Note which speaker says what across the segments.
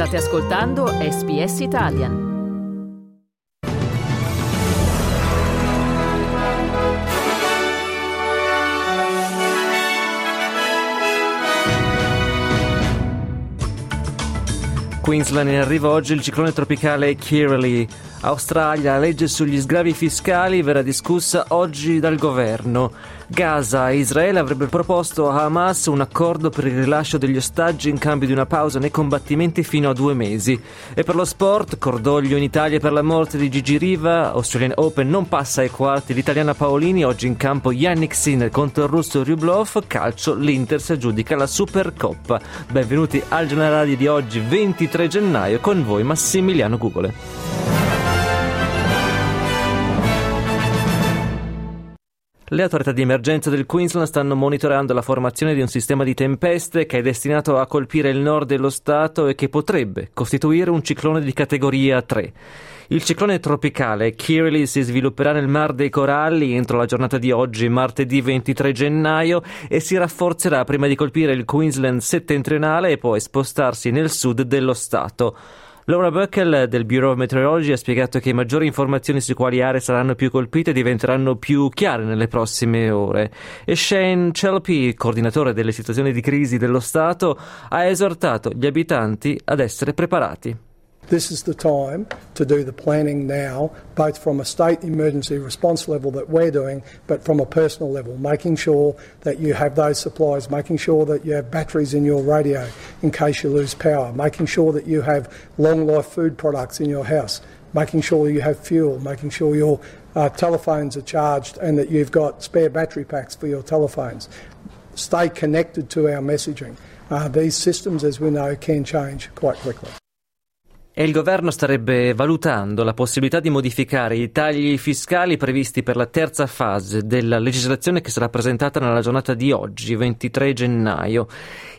Speaker 1: State ascoltando SBS Italian.
Speaker 2: Queensland in arrivo oggi il ciclone tropicale Kirrily. Australia, la legge sugli sgravi fiscali verrà discussa oggi dal governo. Gaza e Israele avrebbero proposto a Hamas un accordo per il rilascio degli ostaggi in cambio di una pausa nei combattimenti fino a due mesi. E per lo sport, cordoglio in Italia per la morte di Gigi Riva, Australian Open non passa ai quarti, l'italiana Paolini, oggi in campo Yannick Sinner contro il russo Ryublov, calcio l'Inter si aggiudica la Supercoppa. Benvenuti al giornale di oggi 23 gennaio con voi Massimiliano Gugole. Le autorità di emergenza del Queensland stanno monitorando la formazione di un sistema di tempeste che è destinato a colpire il nord dello Stato e che potrebbe costituire un ciclone di categoria 3. Il ciclone tropicale Kirley si svilupperà nel Mar dei Coralli entro la giornata di oggi, martedì 23 gennaio, e si rafforzerà prima di colpire il Queensland settentrionale e poi spostarsi nel sud dello Stato. Laura Buckel del Bureau of Meteorology ha spiegato che maggiori informazioni su quali aree saranno più colpite diventeranno più chiare nelle prossime ore. E Shane Chelpy, coordinatore delle situazioni di crisi dello Stato, ha esortato gli abitanti ad essere preparati.
Speaker 3: This is the time to do the planning now, both from a state emergency response level that we're doing, but from a personal level, making sure that you have those supplies, making sure that you have batteries in your radio in case you lose power, making sure that you have long life food products in your house, making sure you have fuel, making sure your uh, telephones are charged and that you've got spare battery packs for your telephones. Stay connected to our messaging. Uh, these systems, as we know, can change quite quickly.
Speaker 2: E il governo starebbe valutando la possibilità di modificare i tagli fiscali previsti per la terza fase della legislazione che sarà presentata nella giornata di oggi, 23 gennaio.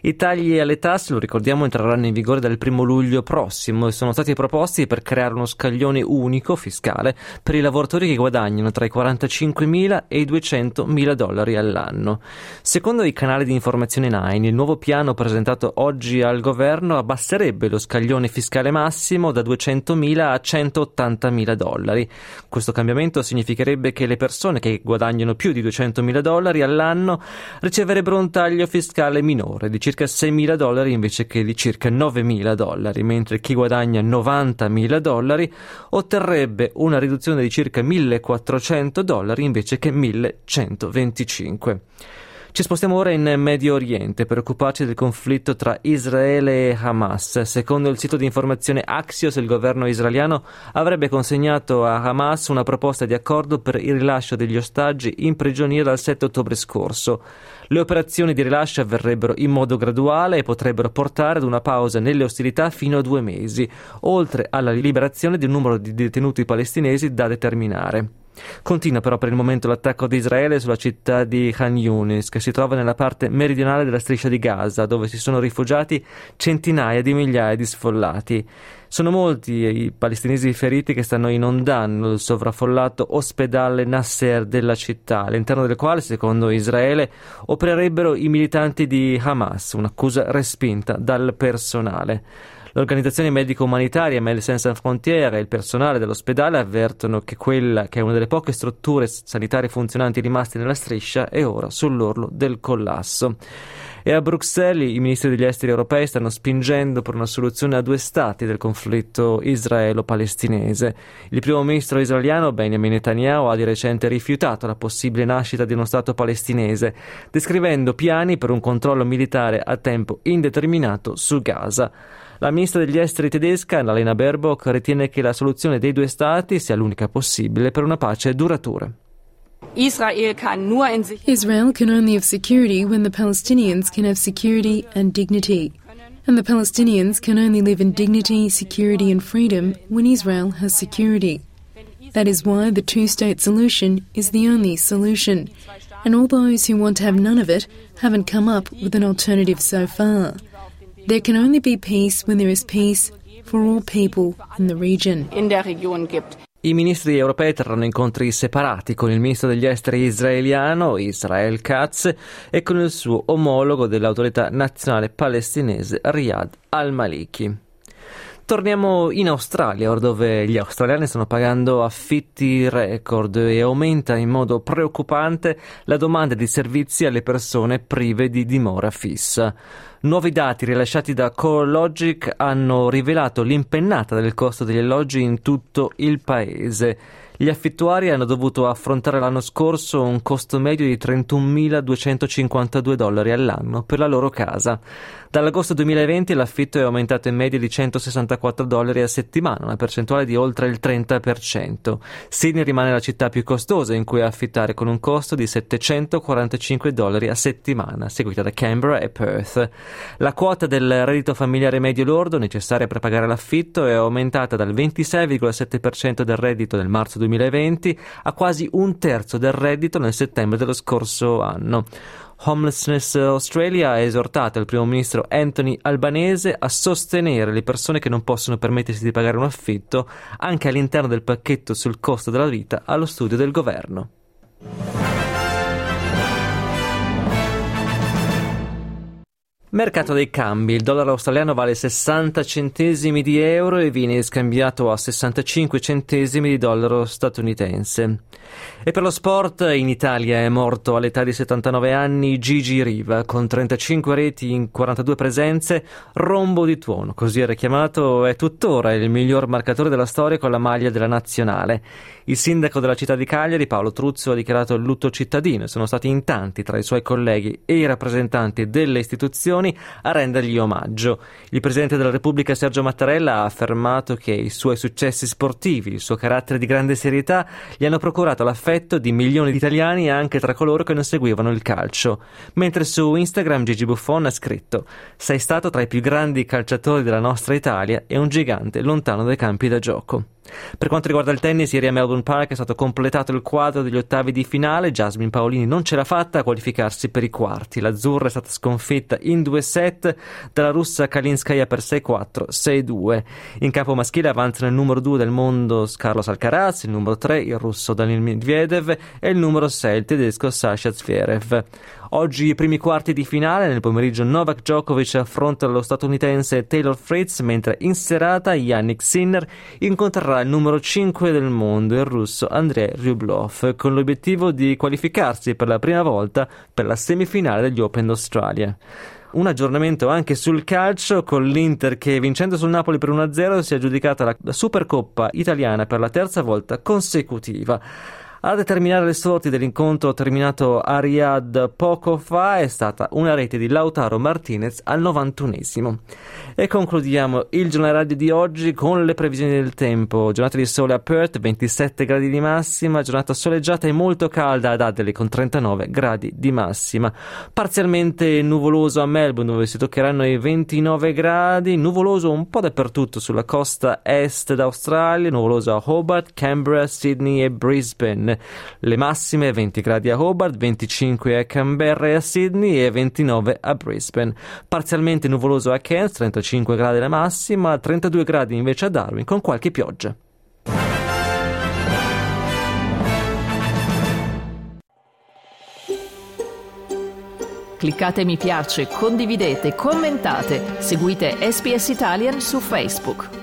Speaker 2: I tagli alle tasse, lo ricordiamo, entreranno in vigore dal 1 luglio prossimo e sono stati proposti per creare uno scaglione unico fiscale per i lavoratori che guadagnano tra i 45.000 e i 200.000 dollari all'anno. Secondo i canali di informazione Nine, il nuovo piano presentato oggi al governo abbasserebbe lo scaglione fiscale massimo massimo da 200.000 a 180.000 dollari. Questo cambiamento significherebbe che le persone che guadagnano più di 200.000 dollari all'anno riceverebbero un taglio fiscale minore di circa 6.000 dollari invece che di circa 9.000 dollari, mentre chi guadagna 90.000 dollari otterrebbe una riduzione di circa 1.400 dollari invece che 1.125. Ci spostiamo ora in Medio Oriente per occuparci del conflitto tra Israele e Hamas. Secondo il sito di informazione Axios, il governo israeliano avrebbe consegnato a Hamas una proposta di accordo per il rilascio degli ostaggi in prigionia dal 7 ottobre scorso. Le operazioni di rilascio avverrebbero in modo graduale e potrebbero portare ad una pausa nelle ostilità fino a due mesi, oltre alla liberazione di un numero di detenuti palestinesi da determinare. Continua però per il momento l'attacco di Israele sulla città di Khan Yunis, che si trova nella parte meridionale della striscia di Gaza, dove si sono rifugiati centinaia di migliaia di sfollati. Sono molti i palestinesi feriti che stanno inondando il sovraffollato ospedale Nasser della città, all'interno del quale, secondo Israele, opererebbero i militanti di Hamas, un'accusa respinta dal personale. L'organizzazione medico-umanitaria Médecins Sans Frontières e il personale dell'ospedale avvertono che quella che è una delle poche strutture sanitarie funzionanti rimaste nella striscia è ora sull'orlo del collasso. E a Bruxelles i ministri degli esteri europei stanno spingendo per una soluzione a due stati del conflitto israelo-palestinese. Il primo ministro israeliano Benjamin Netanyahu ha di recente rifiutato la possibile nascita di uno stato palestinese, descrivendo piani per un controllo militare a tempo indeterminato su Gaza. La ministra degli esteri tedesca, Annalena Baerbock, ritiene che la soluzione dei due stati sia l'unica possibile per una pace duratura.
Speaker 4: Israel can only have security when the Palestinians can have security and dignity. And the Palestinians can only live in dignity, security, and freedom when Israel has security. That is why the two state solution is the only solution. And all those who want to have none of it haven't come up with an alternative so far. There can only be peace when there is peace for all people in the region.
Speaker 2: I ministri europei terranno incontri separati con il ministro degli esteri israeliano Israel Katz e con il suo omologo dell'autorità nazionale palestinese Riyad al-Maliki. Torniamo in Australia, dove gli australiani stanno pagando affitti record e aumenta in modo preoccupante la domanda di servizi alle persone prive di dimora fissa. Nuovi dati rilasciati da CoreLogic hanno rivelato l'impennata del costo degli alloggi in tutto il paese. Gli affittuari hanno dovuto affrontare l'anno scorso un costo medio di 31.252 dollari all'anno per la loro casa. Dall'agosto 2020 l'affitto è aumentato in media di 164 dollari a settimana, una percentuale di oltre il 30%. Sydney rimane la città più costosa in cui affittare con un costo di 745 dollari a settimana, seguita da Canberra e Perth. La quota del reddito familiare medio lordo necessaria per pagare l'affitto è aumentata dal 26,7% del reddito del marzo 2020 a quasi un terzo del reddito nel settembre dello scorso anno. Homelessness Australia ha esortato il primo ministro Anthony Albanese a sostenere le persone che non possono permettersi di pagare un affitto anche all'interno del pacchetto sul costo della vita allo studio del governo. Mercato dei cambi. Il dollaro australiano vale 60 centesimi di euro e viene scambiato a 65 centesimi di dollaro statunitense. E per lo sport in Italia è morto all'età di 79 anni Gigi Riva con 35 reti in 42 presenze, rombo di tuono, così era chiamato, è tuttora il miglior marcatore della storia con la maglia della nazionale. Il sindaco della città di Cagliari, Paolo Truzzo, ha dichiarato il lutto cittadino e sono stati in tanti tra i suoi colleghi e i rappresentanti delle istituzioni a rendergli omaggio. Il presidente della Repubblica Sergio Mattarella ha affermato che i suoi successi sportivi, il suo carattere di grande serietà gli hanno procurato l'affetto di milioni di italiani anche tra coloro che non seguivano il calcio. Mentre su Instagram Gigi Buffon ha scritto: Sei stato tra i più grandi calciatori della nostra Italia e un gigante lontano dai campi da gioco. Per quanto riguarda il tennis, ieri a Melbourne Park è stato completato il quadro degli ottavi di finale. Jasmine Paolini non ce l'ha fatta a qualificarsi per i quarti. L'azzurra è stata sconfitta in due set dalla russa Kalinskaya per 6-4, 6-2. In campo maschile avanzano il numero 2 del mondo Carlos Alcaraz, il numero 3 il russo Daniil Medvedev e il numero 6 il tedesco Sasha Zverev. Oggi i primi quarti di finale, nel pomeriggio Novak Djokovic affronta lo statunitense Taylor Fritz, mentre in serata Yannick Sinner incontrerà il numero 5 del mondo, il russo Andrei Rublev, con l'obiettivo di qualificarsi per la prima volta per la semifinale degli Open d'Australia. Un aggiornamento anche sul calcio con l'Inter che vincendo sul Napoli per 1-0 si è aggiudicata la Supercoppa italiana per la terza volta consecutiva. A determinare le sorti dell'incontro terminato a Riyadh poco fa è stata una rete di Lautaro Martinez al 91esimo. E concludiamo il giornale di oggi con le previsioni del tempo. Giornata di sole a Perth, 27 gradi di massima, giornata soleggiata e molto calda ad Adelaide con 39 gradi di massima. Parzialmente nuvoloso a Melbourne dove si toccheranno i 29 gradi, nuvoloso un po' dappertutto sulla costa est d'Australia, nuvoloso a Hobart, Canberra, Sydney e Brisbane. Le massime 20 gradi a Hobart, 25 a Canberra e a Sydney e 29 a Brisbane. Parzialmente nuvoloso a Cairns, 35 gradi la massima, 32 gradi invece a Darwin con qualche pioggia.
Speaker 1: Cliccate mi piace, condividete, commentate, seguite SPS Italian su Facebook.